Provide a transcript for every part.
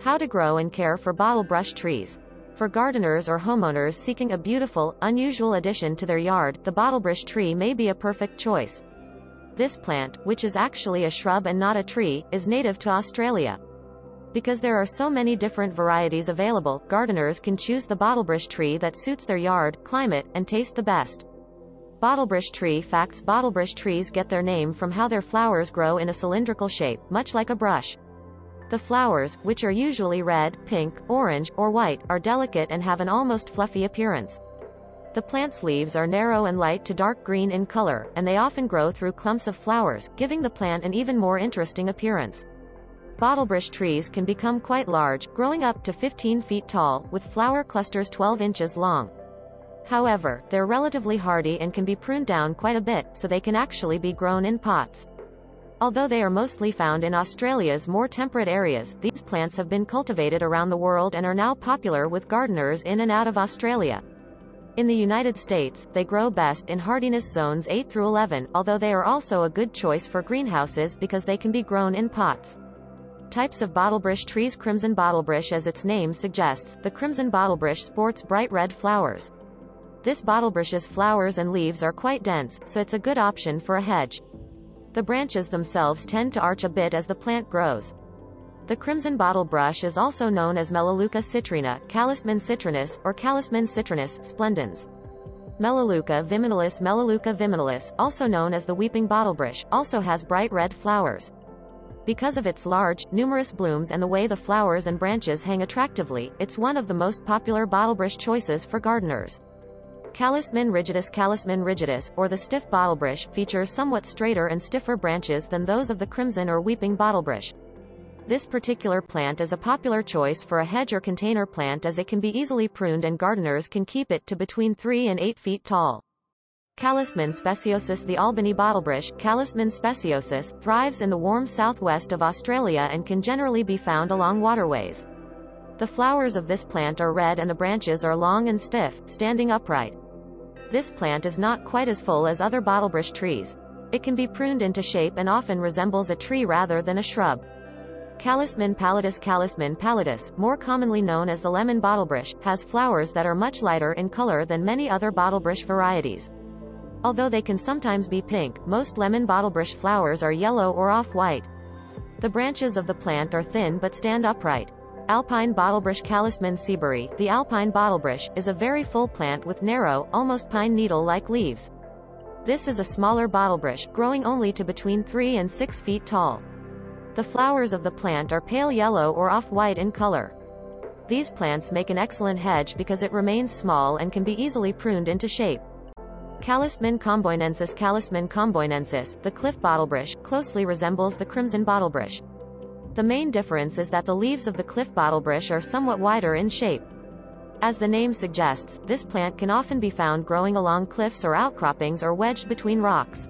How to grow and care for bottlebrush trees. For gardeners or homeowners seeking a beautiful, unusual addition to their yard, the bottlebrush tree may be a perfect choice. This plant, which is actually a shrub and not a tree, is native to Australia. Because there are so many different varieties available, gardeners can choose the bottlebrush tree that suits their yard, climate, and taste the best. Bottlebrush tree facts Bottlebrush trees get their name from how their flowers grow in a cylindrical shape, much like a brush. The flowers, which are usually red, pink, orange, or white, are delicate and have an almost fluffy appearance. The plant's leaves are narrow and light to dark green in color, and they often grow through clumps of flowers, giving the plant an even more interesting appearance. Bottlebrush trees can become quite large, growing up to 15 feet tall, with flower clusters 12 inches long. However, they're relatively hardy and can be pruned down quite a bit, so they can actually be grown in pots. Although they are mostly found in Australia's more temperate areas, these plants have been cultivated around the world and are now popular with gardeners in and out of Australia. In the United States, they grow best in hardiness zones 8 through 11, although they are also a good choice for greenhouses because they can be grown in pots. Types of bottlebrush trees Crimson bottlebrush As its name suggests, the crimson bottlebrush sports bright red flowers. This bottlebrush's flowers and leaves are quite dense, so it's a good option for a hedge. The branches themselves tend to arch a bit as the plant grows. The crimson bottlebrush is also known as Melaleuca citrina, Callistemon citrinus, or Callistemon citrinus, splendens. Melaleuca viminalis Melaleuca viminalis, also known as the weeping bottlebrush, also has bright red flowers. Because of its large, numerous blooms and the way the flowers and branches hang attractively, it's one of the most popular bottlebrush choices for gardeners. Callistemon rigidus Callistemon rigidus, or the stiff bottlebrush, features somewhat straighter and stiffer branches than those of the crimson or weeping bottlebrush. This particular plant is a popular choice for a hedge or container plant as it can be easily pruned and gardeners can keep it to between 3 and 8 feet tall. Callistemon speciosus The Albany bottlebrush, Callistemon speciosus, thrives in the warm southwest of Australia and can generally be found along waterways. The flowers of this plant are red and the branches are long and stiff, standing upright. This plant is not quite as full as other bottlebrush trees. It can be pruned into shape and often resembles a tree rather than a shrub. Callistemon pallidus Callistemon pallidus, more commonly known as the lemon bottlebrush, has flowers that are much lighter in color than many other bottlebrush varieties. Although they can sometimes be pink, most lemon bottlebrush flowers are yellow or off-white. The branches of the plant are thin but stand upright. Alpine bottlebrush Callistemon sieberi, the alpine bottlebrush, is a very full plant with narrow, almost pine needle-like leaves. This is a smaller bottlebrush, growing only to between 3 and 6 feet tall. The flowers of the plant are pale yellow or off-white in color. These plants make an excellent hedge because it remains small and can be easily pruned into shape. Callistemon comboynensis Callistemon comboynensis, the cliff bottlebrush, closely resembles the crimson bottlebrush. The main difference is that the leaves of the cliff bottlebrush are somewhat wider in shape. As the name suggests, this plant can often be found growing along cliffs or outcroppings or wedged between rocks.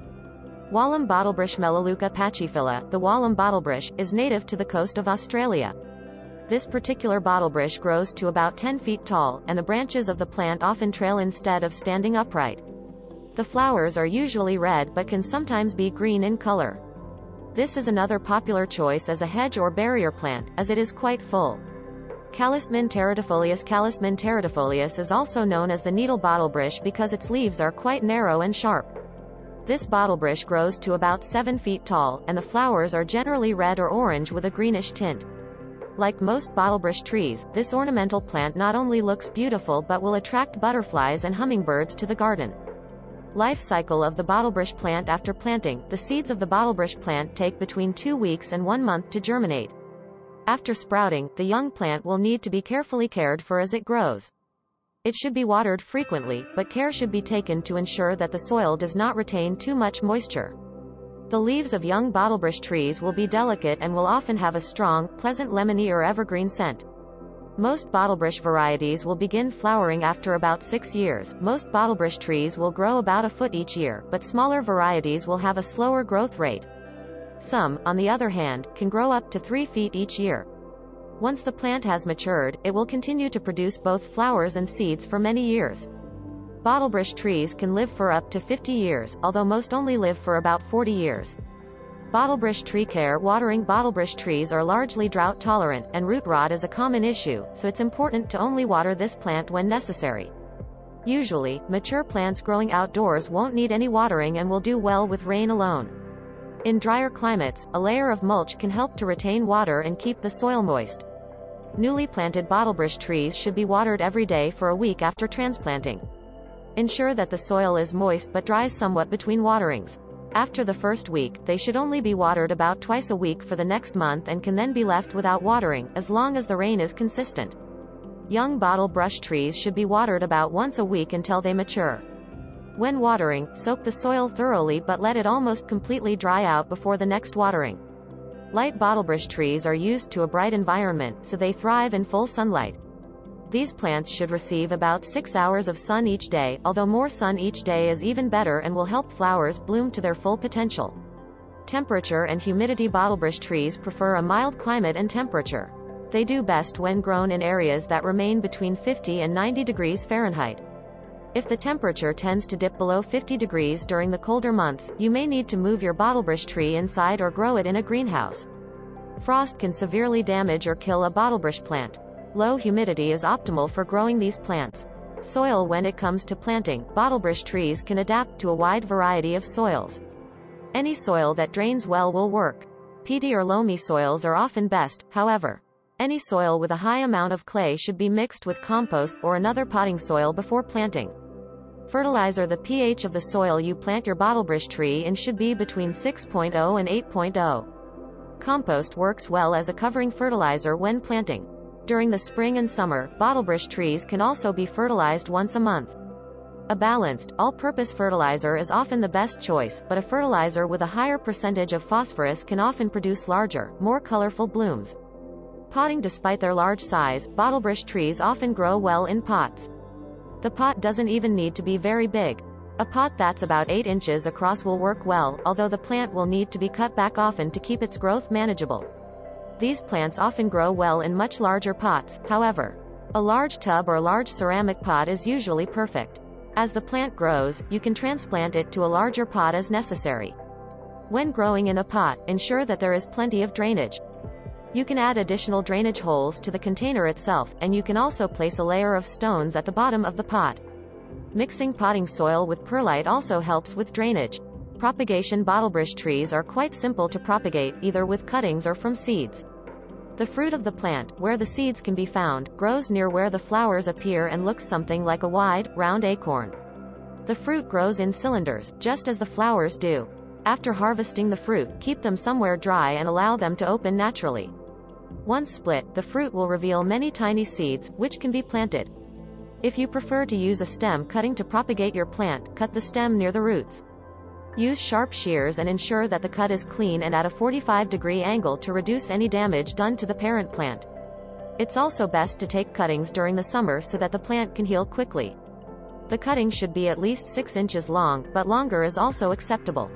Wallum bottlebrush Melaleuca pachyphylla, the Wallum bottlebrush, is native to the coast of Australia. This particular bottlebrush grows to about 10 feet tall, and the branches of the plant often trail instead of standing upright. The flowers are usually red but can sometimes be green in color. This is another popular choice as a hedge or barrier plant, as it is quite full. Callistemon teretifolius Callistemon teretifolius is also known as the needle bottlebrush because its leaves are quite narrow and sharp. This bottlebrush grows to about 7 feet tall, and the flowers are generally red or orange with a greenish tint. Like most bottlebrush trees, this ornamental plant not only looks beautiful but will attract butterflies and hummingbirds to the garden. Life cycle of the bottlebrush plant After planting, the seeds of the bottlebrush plant take between two weeks and one month to germinate. After sprouting, the young plant will need to be carefully cared for as it grows. It should be watered frequently, but care should be taken to ensure that the soil does not retain too much moisture. The leaves of young bottlebrush trees will be delicate and will often have a strong, pleasant lemony or evergreen scent. Most bottlebrush varieties will begin flowering after about six years. Most bottlebrush trees will grow about a foot each year, but smaller varieties will have a slower growth rate. Some, on the other hand, can grow up to three feet each year. Once the plant has matured, it will continue to produce both flowers and seeds for many years. Bottlebrush trees can live for up to 50 years, although most only live for about 40 years. Bottlebrush tree care Watering bottlebrush trees are largely drought tolerant, and root rot is a common issue, so it's important to only water this plant when necessary. Usually, mature plants growing outdoors won't need any watering and will do well with rain alone. In drier climates, a layer of mulch can help to retain water and keep the soil moist. Newly planted bottlebrush trees should be watered every day for a week after transplanting. Ensure that the soil is moist but dries somewhat between waterings. After the first week, they should only be watered about twice a week for the next month and can then be left without watering, as long as the rain is consistent. Young bottle brush trees should be watered about once a week until they mature. When watering, soak the soil thoroughly but let it almost completely dry out before the next watering. Light bottlebrush trees are used to a bright environment, so they thrive in full sunlight. These plants should receive about 6 hours of sun each day, although more sun each day is even better and will help flowers bloom to their full potential. Temperature and humidity Bottlebrush trees prefer a mild climate and temperature. They do best when grown in areas that remain between 50 and 90 degrees Fahrenheit. If the temperature tends to dip below 50 degrees during the colder months, you may need to move your bottlebrush tree inside or grow it in a greenhouse. Frost can severely damage or kill a bottlebrush plant. Low humidity is optimal for growing these plants. Soil When it comes to planting, bottlebrush trees can adapt to a wide variety of soils. Any soil that drains well will work. Peaty or loamy soils are often best, however. Any soil with a high amount of clay should be mixed with compost or another potting soil before planting. Fertilizer The pH of the soil you plant your bottlebrush tree in should be between 6.0 and 8.0. Compost works well as a covering fertilizer when planting. During the spring and summer, bottlebrush trees can also be fertilized once a month. A balanced, all-purpose fertilizer is often the best choice, but a fertilizer with a higher percentage of phosphorus can often produce larger, more colorful blooms. Potting Despite their large size, bottlebrush trees often grow well in pots. The pot doesn't even need to be very big. A pot that's about 8 inches across will work well, although the plant will need to be cut back often to keep its growth manageable. These plants often grow well in much larger pots, however. A large tub or large ceramic pot is usually perfect. As the plant grows, you can transplant it to a larger pot as necessary. When growing in a pot, ensure that there is plenty of drainage. You can add additional drainage holes to the container itself, and you can also place a layer of stones at the bottom of the pot. Mixing potting soil with perlite also helps with drainage. Propagation bottlebrush trees are quite simple to propagate, either with cuttings or from seeds. The fruit of the plant, where the seeds can be found, grows near where the flowers appear and looks something like a wide, round acorn. The fruit grows in cylinders, just as the flowers do. After harvesting the fruit, keep them somewhere dry and allow them to open naturally. Once split, the fruit will reveal many tiny seeds, which can be planted. If you prefer to use a stem cutting to propagate your plant, cut the stem near the roots. Use sharp shears and ensure that the cut is clean and at a 45 degree angle to reduce any damage done to the parent plant. It's also best to take cuttings during the summer so that the plant can heal quickly. The cutting should be at least 6 inches long, but longer is also acceptable.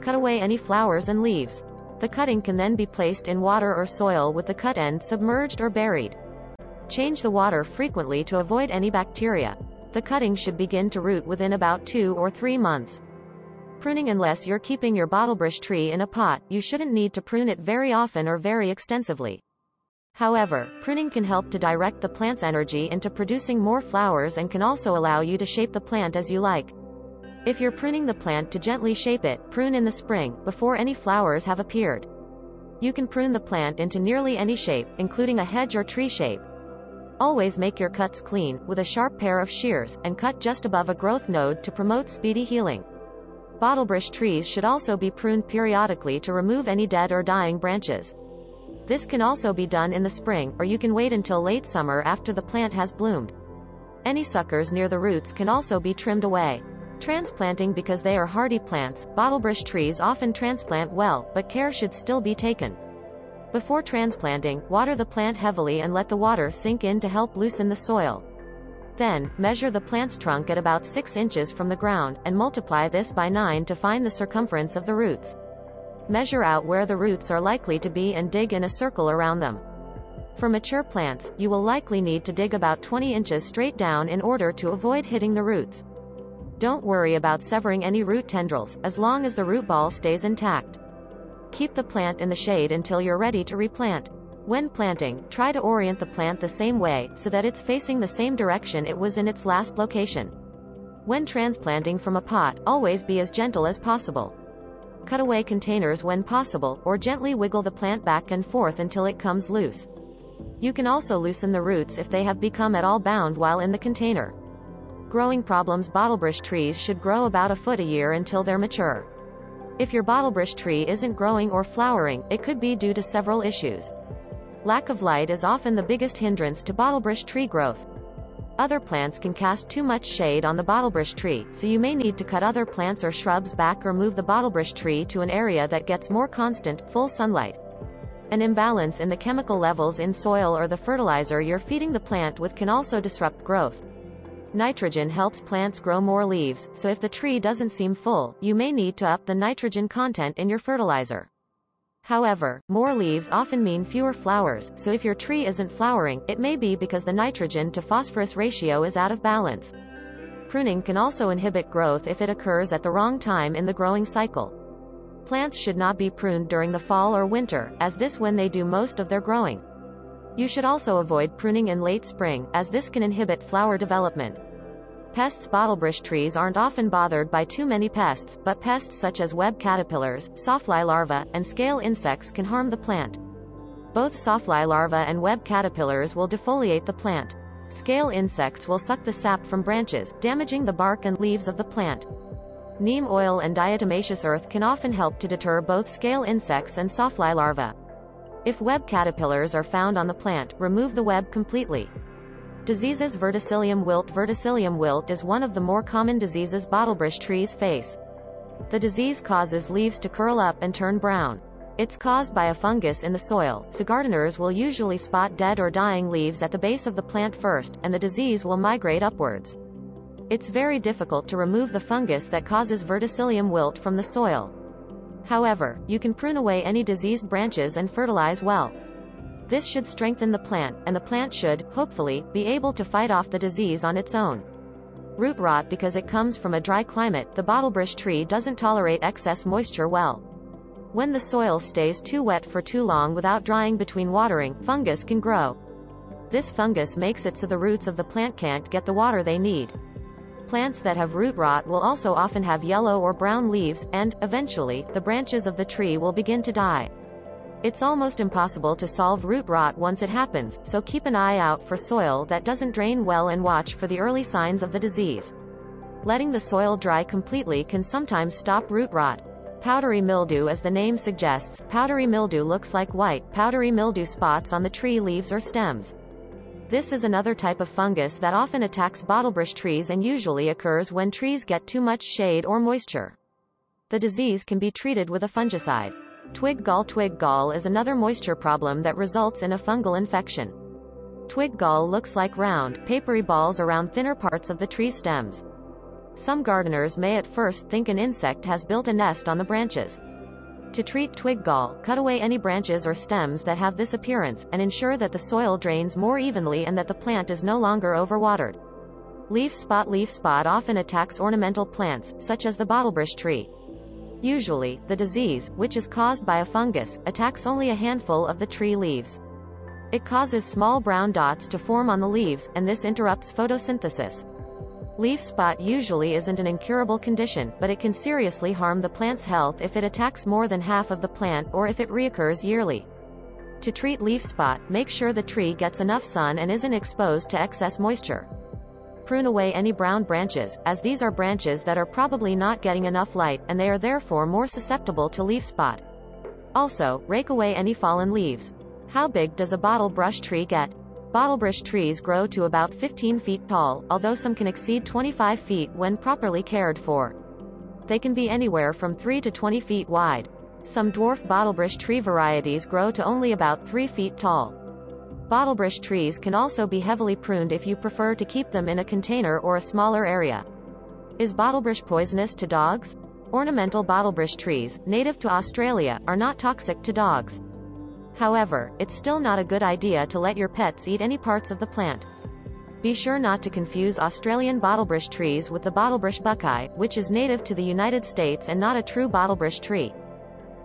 Cut away any flowers and leaves. The cutting can then be placed in water or soil with the cut end submerged or buried. Change the water frequently to avoid any bacteria. The cutting should begin to root within about 2 or 3 months. Pruning Unless you're keeping your bottlebrush tree in a pot, you shouldn't need to prune it very often or very extensively. However, pruning can help to direct the plant's energy into producing more flowers and can also allow you to shape the plant as you like. If you're pruning the plant to gently shape it, prune in the spring, before any flowers have appeared. You can prune the plant into nearly any shape, including a hedge or tree shape. Always make your cuts clean, with a sharp pair of shears, and cut just above a growth node to promote speedy healing. Bottlebrush trees should also be pruned periodically to remove any dead or dying branches. This can also be done in the spring, or you can wait until late summer after the plant has bloomed. Any suckers near the roots can also be trimmed away. Transplanting Because they are hardy plants, bottlebrush trees often transplant well, but care should still be taken. Before transplanting, water the plant heavily and let the water sink in to help loosen the soil. Then, measure the plant's trunk at about 6 inches from the ground, and multiply this by 9 to find the circumference of the roots. Measure out where the roots are likely to be and dig in a circle around them. For mature plants, you will likely need to dig about 20 inches straight down in order to avoid hitting the roots. Don't worry about severing any root tendrils, as long as the root ball stays intact. keep the plant in the shade until you're ready to replant. When planting, try to orient the plant the same way, so that it's facing the same direction it was in its last location. When transplanting from a pot, always be as gentle as possible. Cut away containers when possible, or gently wiggle the plant back and forth until it comes loose. You can also loosen the roots if they have become at all bound while in the container. Growing problems Bottlebrush trees should grow about a foot a year until they're mature. If your bottlebrush tree isn't growing or flowering, it could be due to several issues. Lack of light is often the biggest hindrance to bottlebrush tree growth. Other plants can cast too much shade on the bottlebrush tree, so you may need to cut other plants or shrubs back or move the bottlebrush tree to an area that gets more constant, full sunlight. An imbalance in the chemical levels in soil or the fertilizer you're feeding the plant with can also disrupt growth. Nitrogen helps plants grow more leaves, so if the tree doesn't seem full, you may need to up the nitrogen content in your fertilizer. However, more leaves often mean fewer flowers, so if your tree isn't flowering, it may be because the nitrogen to phosphorus ratio is out of balance. Pruning can also inhibit growth if it occurs at the wrong time in the growing cycle. Plants should not be pruned during the fall or winter, as this when they do most of their growing. You should also avoid pruning in late spring, as this can inhibit flower development. Pests Bottlebrush trees aren't often bothered by too many pests, but pests such as web caterpillars, sawfly larvae, and scale insects can harm the plant. Both sawfly larvae and web caterpillars will defoliate the plant. Scale insects will suck the sap from branches, damaging the bark and leaves of the plant. Neem oil and diatomaceous earth can often help to deter both scale insects and sawfly larvae. If web caterpillars are found on the plant, remove the web completely. Diseases Verticillium wilt Verticillium wilt is one of the more common diseases bottlebrush trees face. The disease causes leaves to curl up and turn brown. It's caused by a fungus in the soil, so gardeners will usually spot dead or dying leaves at the base of the plant first, and the disease will migrate upwards. It's very difficult to remove the fungus that causes verticillium wilt from the soil. However, you can prune away any diseased branches and fertilize well. This should strengthen the plant, and the plant should, hopefully, be able to fight off the disease on its own. Root rot Because it comes from a dry climate, the bottlebrush tree doesn't tolerate excess moisture well. When the soil stays too wet for too long without drying between watering, fungus can grow. This fungus makes it so the roots of the plant can't get the water they need. Plants that have root rot will also often have yellow or brown leaves, and, eventually, the branches of the tree will begin to die. It's almost impossible to solve root rot once it happens, so keep an eye out for soil that doesn't drain well and watch for the early signs of the disease. Letting the soil dry completely can sometimes stop root rot. Powdery mildew As the name suggests, powdery mildew looks like white, powdery mildew spots on the tree leaves or stems. This is another type of fungus that often attacks bottlebrush trees and usually occurs when trees get too much shade or moisture. The disease can be treated with a fungicide. Twig gall Twig gall is another moisture problem that results in a fungal infection. Twig gall looks like round, papery balls around thinner parts of the tree stems. Some gardeners may at first think an insect has built a nest on the branches. To treat twig gall, cut away any branches or stems that have this appearance, and ensure that the soil drains more evenly and that the plant is no longer overwatered. Leaf spot Leaf spot often attacks ornamental plants, such as the bottlebrush tree. Usually, the disease, which is caused by a fungus, attacks only a handful of the tree leaves. It causes small brown dots to form on the leaves, and this interrupts photosynthesis. Leaf spot usually isn't an incurable condition, but it can seriously harm the plant's health if it attacks more than half of the plant or if it reoccurs yearly. To treat leaf spot, make sure the tree gets enough sun and isn't exposed to excess moisture. Prune away any brown branches, as these are branches that are probably not getting enough light, and they are therefore more susceptible to leaf spot. Also, rake away any fallen leaves. How big does a bottle brush tree get? Bottlebrush trees grow to about 15 feet tall, although some can exceed 25 feet when properly cared for. They can be anywhere from 3 to 20 feet wide. Some dwarf bottlebrush tree varieties grow to only about 3 feet tall. Bottlebrush trees can also be heavily pruned if you prefer to keep them in a container or a smaller area. Is bottlebrush poisonous to dogs? Ornamental bottlebrush trees, native to Australia, are not toxic to dogs. However, it's still not a good idea to let your pets eat any parts of the plant. Be sure not to confuse Australian bottlebrush trees with the bottlebrush buckeye, which is native to the United States and not a true bottlebrush tree.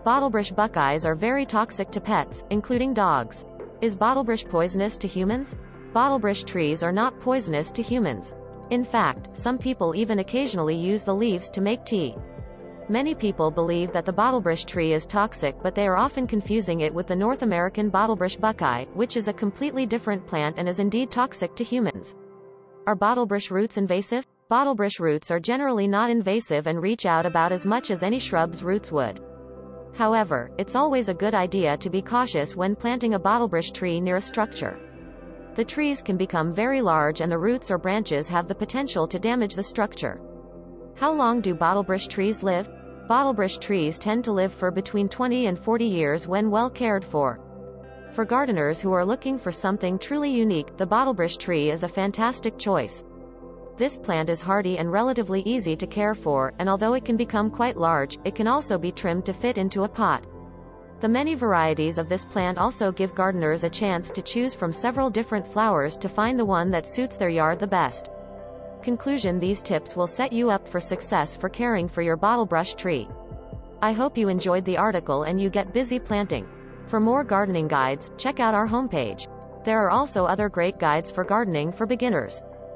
Bottlebrush buckeyes are very toxic to pets, including dogs. Is bottlebrush poisonous to humans? Bottlebrush trees are not poisonous to humans. In fact, some people even occasionally use the leaves to make tea. Many people believe that the bottlebrush tree is toxic but they are often confusing it with the North American bottlebrush buckeye, which is a completely different plant and is indeed toxic to humans. Are bottlebrush roots invasive? Bottlebrush roots are generally not invasive and reach out about as much as any shrub's roots would. However, it's always a good idea to be cautious when planting a bottlebrush tree near a structure. The trees can become very large and the roots or branches have the potential to damage the structure. How long do bottlebrush trees live? Bottlebrush trees tend to live for between 20 and 40 years when well cared for. For gardeners who are looking for something truly unique, the bottlebrush tree is a fantastic choice. This plant is hardy and relatively easy to care for, and although it can become quite large, it can also be trimmed to fit into a pot. The many varieties of this plant also give gardeners a chance to choose from several different flowers to find the one that suits their yard the best. Conclusion These tips will set you up for success for caring for your bottlebrush tree. I hope you enjoyed the article and you get busy planting. For more gardening guides, check out our homepage. There are also other great guides for gardening for beginners.